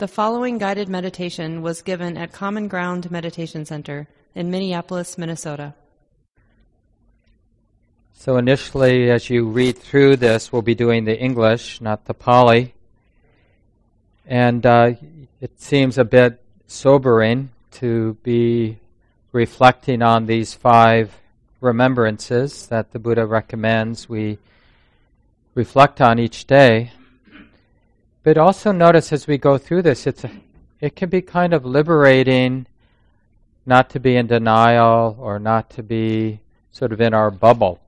The following guided meditation was given at Common Ground Meditation Center in Minneapolis, Minnesota. So, initially, as you read through this, we'll be doing the English, not the Pali. And uh, it seems a bit sobering to be reflecting on these five remembrances that the Buddha recommends we reflect on each day. But also notice as we go through this, it's a, it can be kind of liberating not to be in denial or not to be sort of in our bubble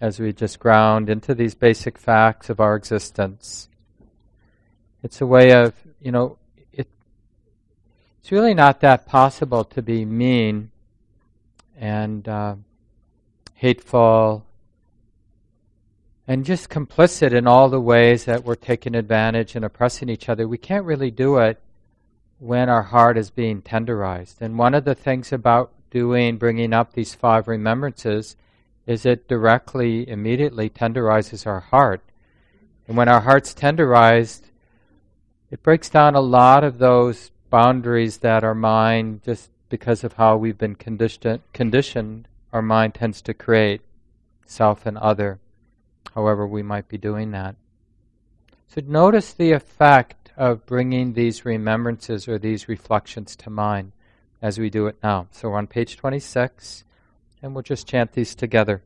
as we just ground into these basic facts of our existence. It's a way of, you know, it, it's really not that possible to be mean and uh, hateful and just complicit in all the ways that we're taking advantage and oppressing each other. We can't really do it when our heart is being tenderized. And one of the things about doing, bringing up these five remembrances, is it directly, immediately tenderizes our heart. And when our heart's tenderized, it breaks down a lot of those boundaries that our mind, just because of how we've been conditioned, conditioned our mind tends to create self and other however we might be doing that. So notice the effect of bringing these remembrances or these reflections to mind as we do it now. So we're on page 26, and we'll just chant these together.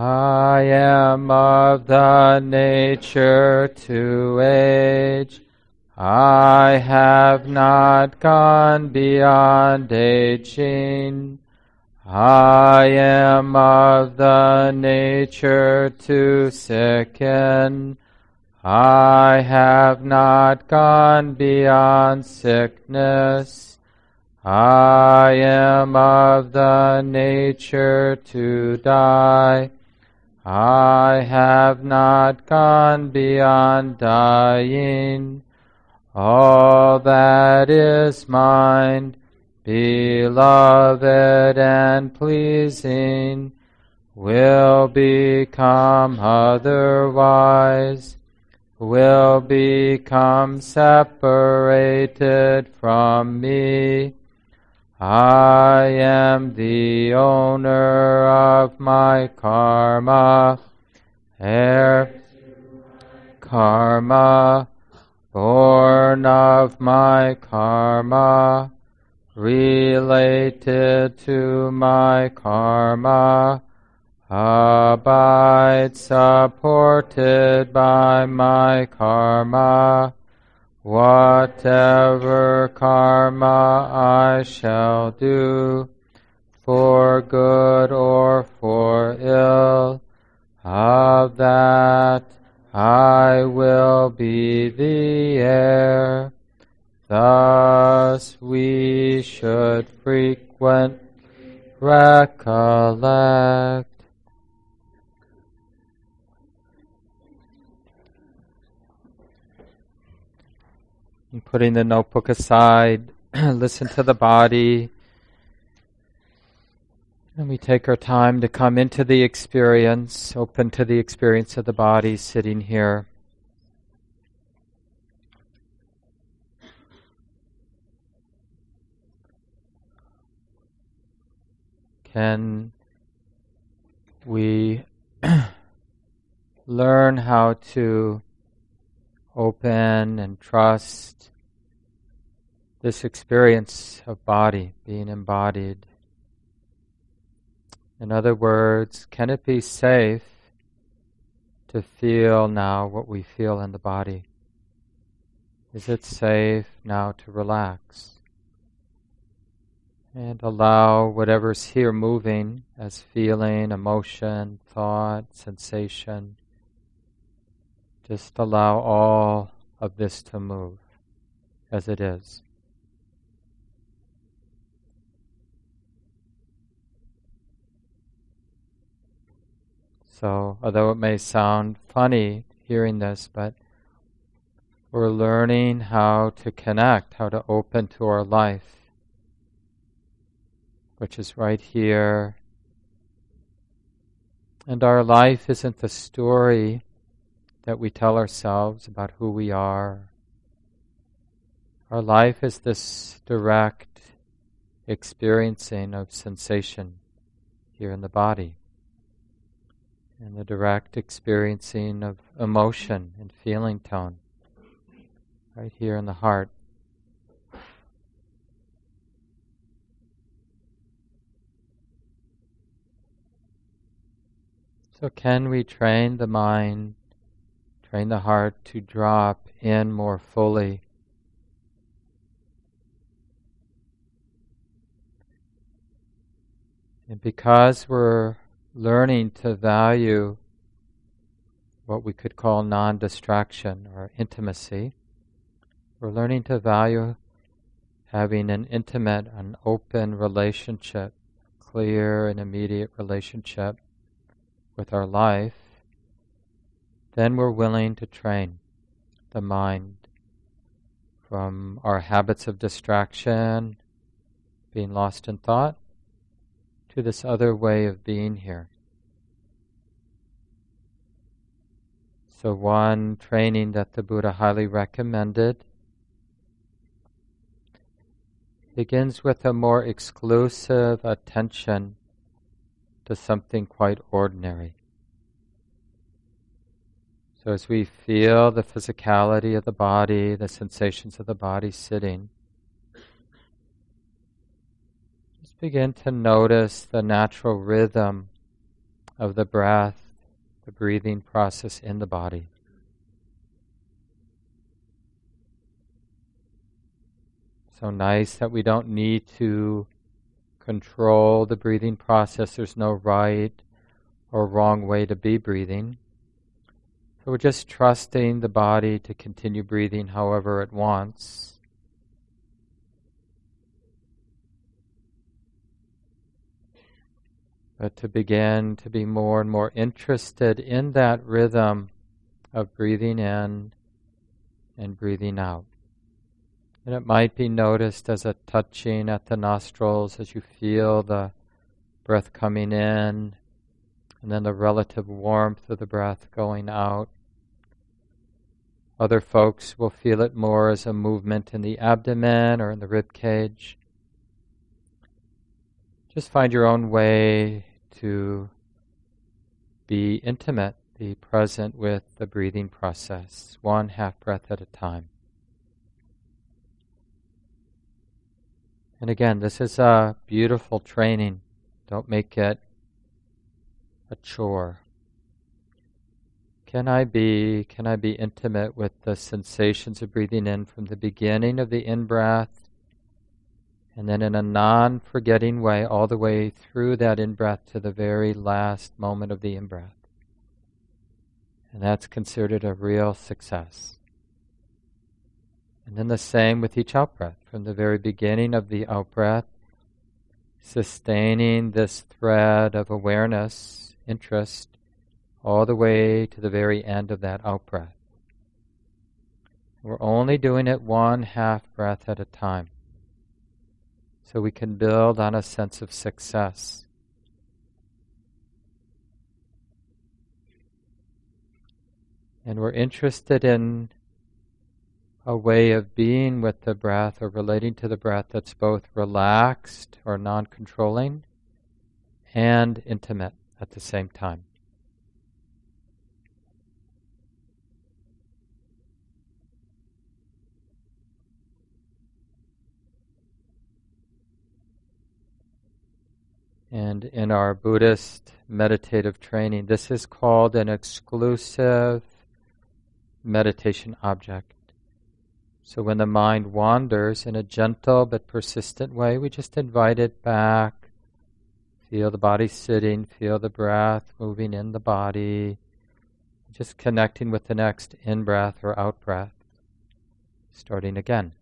I am of the nature to age. I have not gone beyond aging. I am of the nature to sicken. I have not gone beyond sickness. I am of the nature to die. I have not gone beyond dying. All that is mine, beloved and pleasing, will become otherwise, will become separated from me I am the owner of my karma, heir karma, born of my karma, related to my karma, abide supported by my karma, Whatever karma I shall do, for good or for ill, of that I will be the heir. Thus we should frequent recollect And putting the notebook aside, listen to the body. And we take our time to come into the experience, open to the experience of the body sitting here. Can we learn how to open and trust this experience of body being embodied. In other words, can it be safe to feel now what we feel in the body? Is it safe now to relax? And allow whatever's here moving as feeling, emotion, thought, sensation just allow all of this to move as it is. So, although it may sound funny hearing this, but we're learning how to connect, how to open to our life, which is right here. And our life isn't the story that we tell ourselves about who we are. Our life is this direct experiencing of sensation here in the body and the direct experiencing of emotion and feeling tone right here in the heart. So, can we train the mind, train the heart to drop in more fully? And because we're learning to value what we could call non distraction or intimacy. We're learning to value having an intimate, an open relationship, clear and immediate relationship with our life. Then we're willing to train the mind from our habits of distraction, being lost in thought, to this other way of being here. So, one training that the Buddha highly recommended begins with a more exclusive attention to something quite ordinary. So, as we feel the physicality of the body, the sensations of the body sitting, just begin to notice the natural rhythm of the breath, the breathing process in the body. So nice that we don't need to control the breathing process. There's no right or wrong way to be breathing. So we're just trusting the body to continue breathing however it wants. but to begin to be more and more interested in that rhythm of breathing in and breathing out. And it might be noticed as a touching at the nostrils as you feel the breath coming in and then the relative warmth of the breath going out. Other folks will feel it more as a movement in the abdomen or in the rib cage. Just find your own way to be intimate, be present with the breathing process, one half breath at a time. And again, this is a beautiful training. Don't make it a chore. Can I be can I be intimate with the sensations of breathing in from the beginning of the in breath and then in a non forgetting way, all the way through that in breath to the very last moment of the in breath. And that's considered a real success. And then the same with each out breath, from the very beginning of the out breath, sustaining this thread of awareness, interest, all the way to the very end of that out breath. We're only doing it one half breath at a time so we can build on a sense of success. And we're interested in a way of being with the breath or relating to the breath that's both relaxed or non controlling and intimate at the same time. And in our Buddhist meditative training, this is called an exclusive meditation object. So when the mind wanders in a gentle but persistent way, we just invite it back. Feel the body sitting, feel the breath moving in the body, just connecting with the next in breath or out breath. Starting again.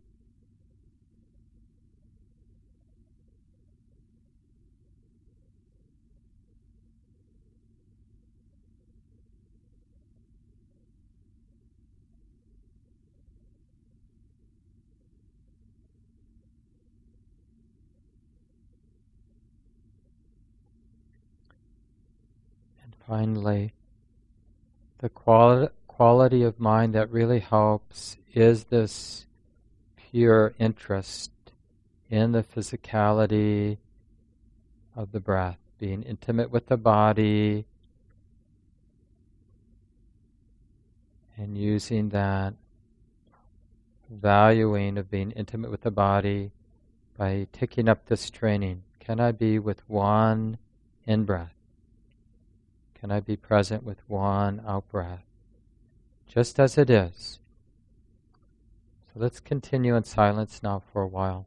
And finally, the quali- quality of mind that really helps is this pure interest in the physicality of the breath, being intimate with the body, and using that valuing of being intimate with the body by taking up this training. Can I be with one in breath? Can I be present with one out breath? Just as it is. So let's continue in silence now for a while.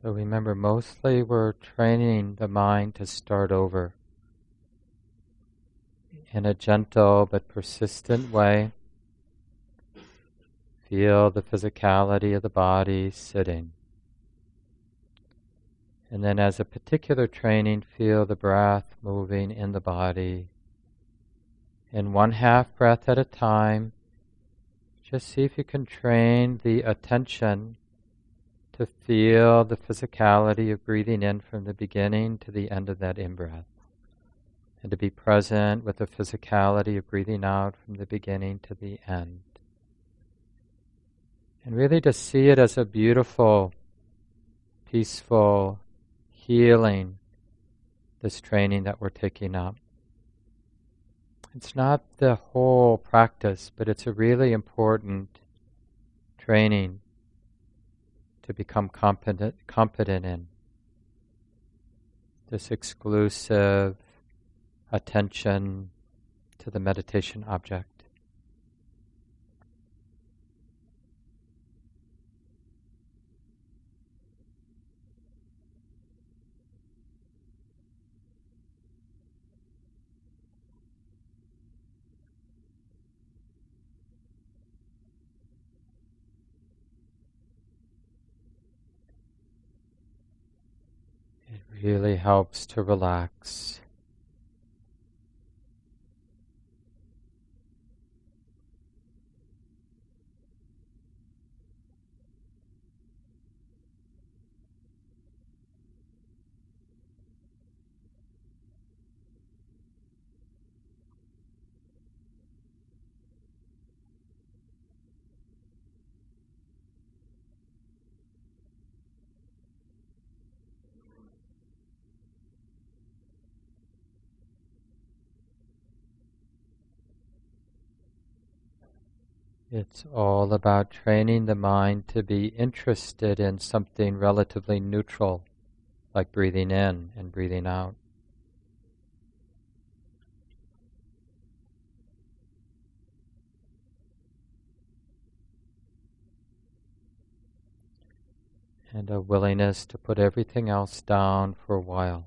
So remember, mostly we're training the mind to start over in a gentle but persistent way. Feel the physicality of the body sitting. And then, as a particular training, feel the breath moving in the body. In one half breath at a time, just see if you can train the attention to feel the physicality of breathing in from the beginning to the end of that in breath. And to be present with the physicality of breathing out from the beginning to the end. And really to see it as a beautiful, peaceful, healing, this training that we're taking up. It's not the whole practice, but it's a really important training to become competent, competent in. This exclusive attention to the meditation object. Really helps to relax. It's all about training the mind to be interested in something relatively neutral, like breathing in and breathing out. And a willingness to put everything else down for a while.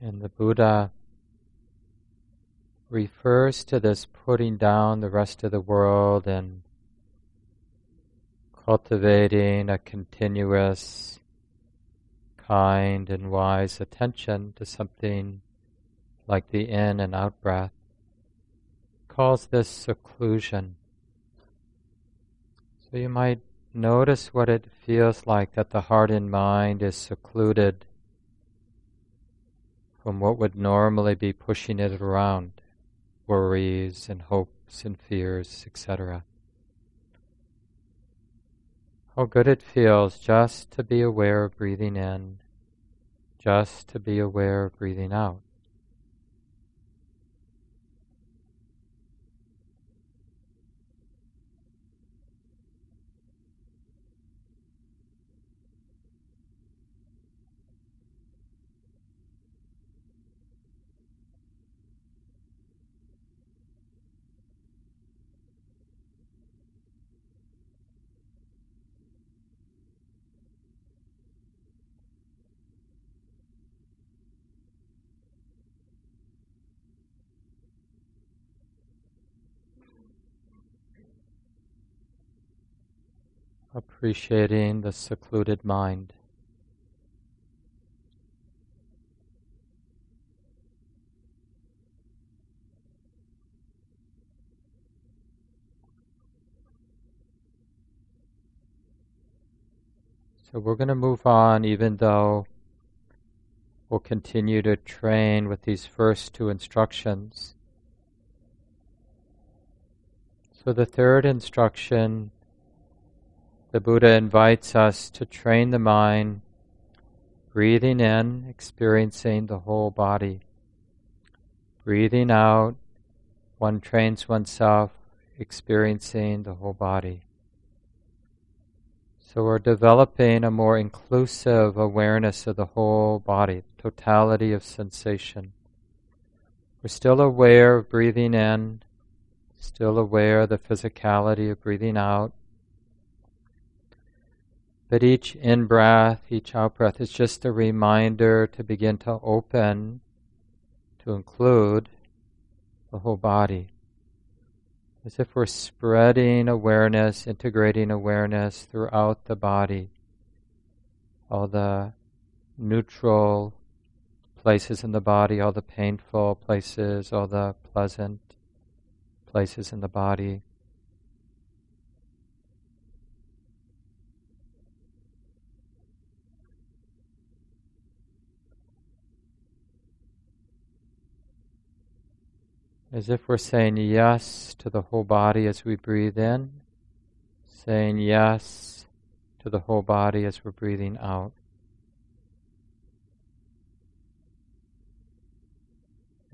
And the Buddha refers to this putting down the rest of the world and cultivating a continuous, kind, and wise attention to something like the in and out breath. Calls this seclusion. So you might notice what it feels like that the heart and mind is secluded from what would normally be pushing it around worries and hopes and fears, etc. How good it feels just to be aware of breathing in, just to be aware of breathing out. Appreciating the secluded mind. So we're going to move on, even though we'll continue to train with these first two instructions. So the third instruction the Buddha invites us to train the mind, breathing in, experiencing the whole body. Breathing out, one trains oneself, experiencing the whole body. So we're developing a more inclusive awareness of the whole body, totality of sensation. We're still aware of breathing in, still aware of the physicality of breathing out, but each in breath, each out breath is just a reminder to begin to open, to include the whole body. As if we're spreading awareness, integrating awareness throughout the body. All the neutral places in the body, all the painful places, all the pleasant places in the body. As if we're saying yes to the whole body as we breathe in, saying yes to the whole body as we're breathing out.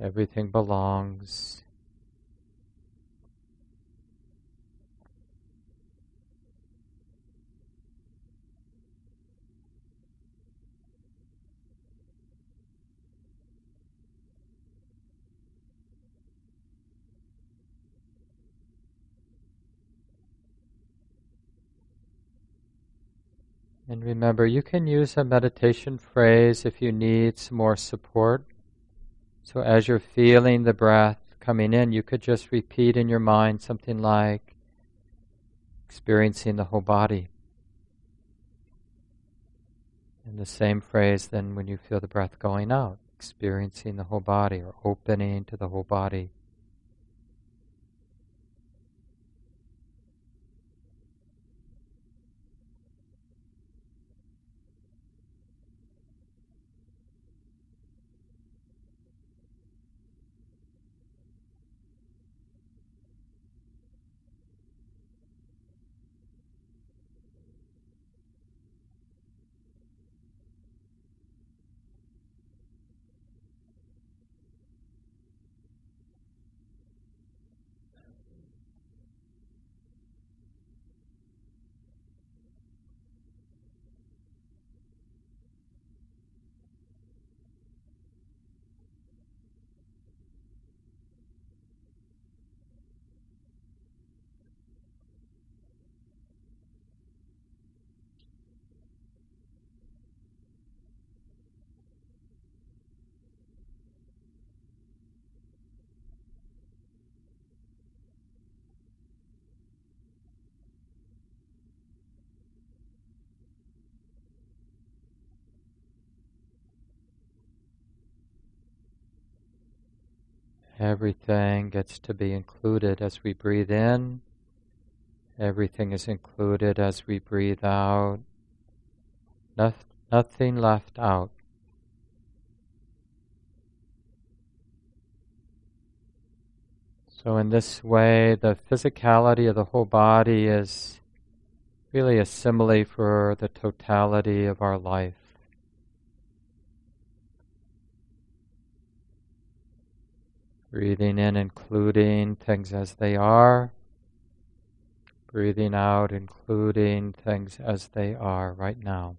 Everything belongs. And remember, you can use a meditation phrase if you need some more support. So as you're feeling the breath coming in, you could just repeat in your mind something like experiencing the whole body. And the same phrase then when you feel the breath going out, experiencing the whole body or opening to the whole body. Everything gets to be included as we breathe in. Everything is included as we breathe out. nothing left out. So, in this way, the physicality of the whole body is really a simile for the totality of our life. Breathing in, including things as they are. Breathing out, including things as they are right now.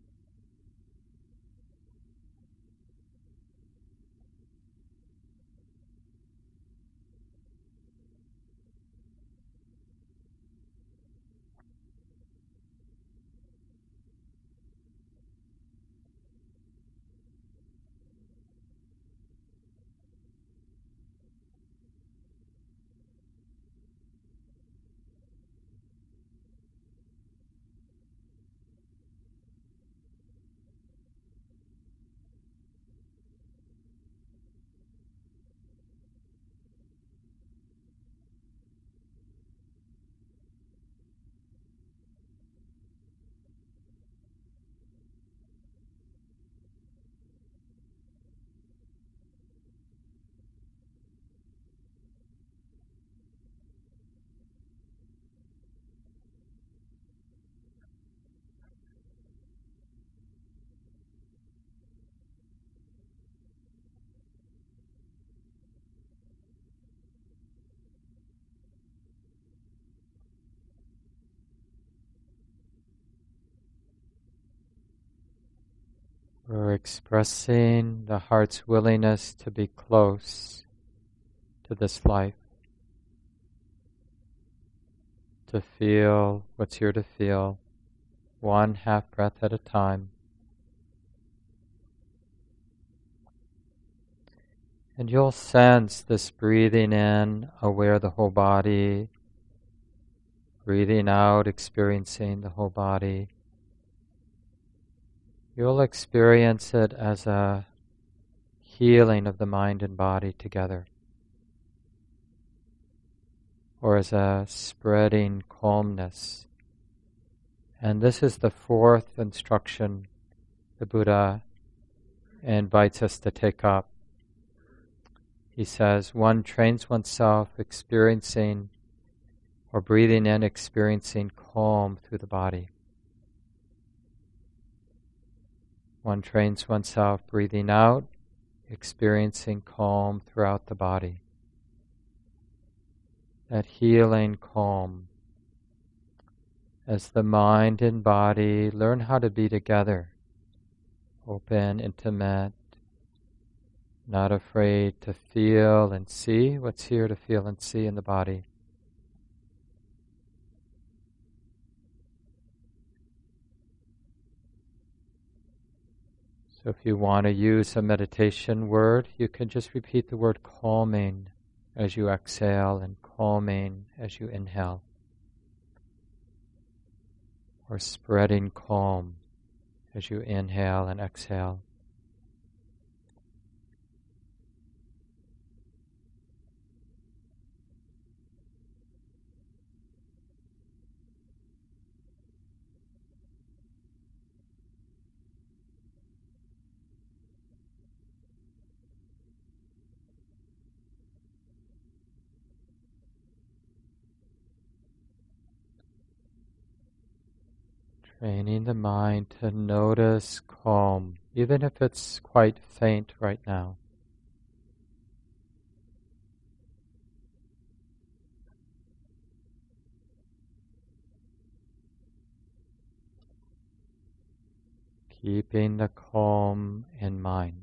We're expressing the heart's willingness to be close to this life, to feel what's here to feel, one half breath at a time. And you'll sense this breathing in, aware of the whole body, breathing out, experiencing the whole body you'll experience it as a healing of the mind and body together, or as a spreading calmness. And this is the fourth instruction the Buddha invites us to take up. He says, one trains oneself experiencing or breathing in, experiencing calm through the body. One trains oneself breathing out, experiencing calm throughout the body. That healing calm. As the mind and body learn how to be together, open, intimate, not afraid to feel and see what's here to feel and see in the body. So if you want to use a meditation word, you can just repeat the word calming as you exhale and calming as you inhale. Or spreading calm as you inhale and exhale. Training the mind to notice calm, even if it's quite faint right now. Keeping the calm in mind.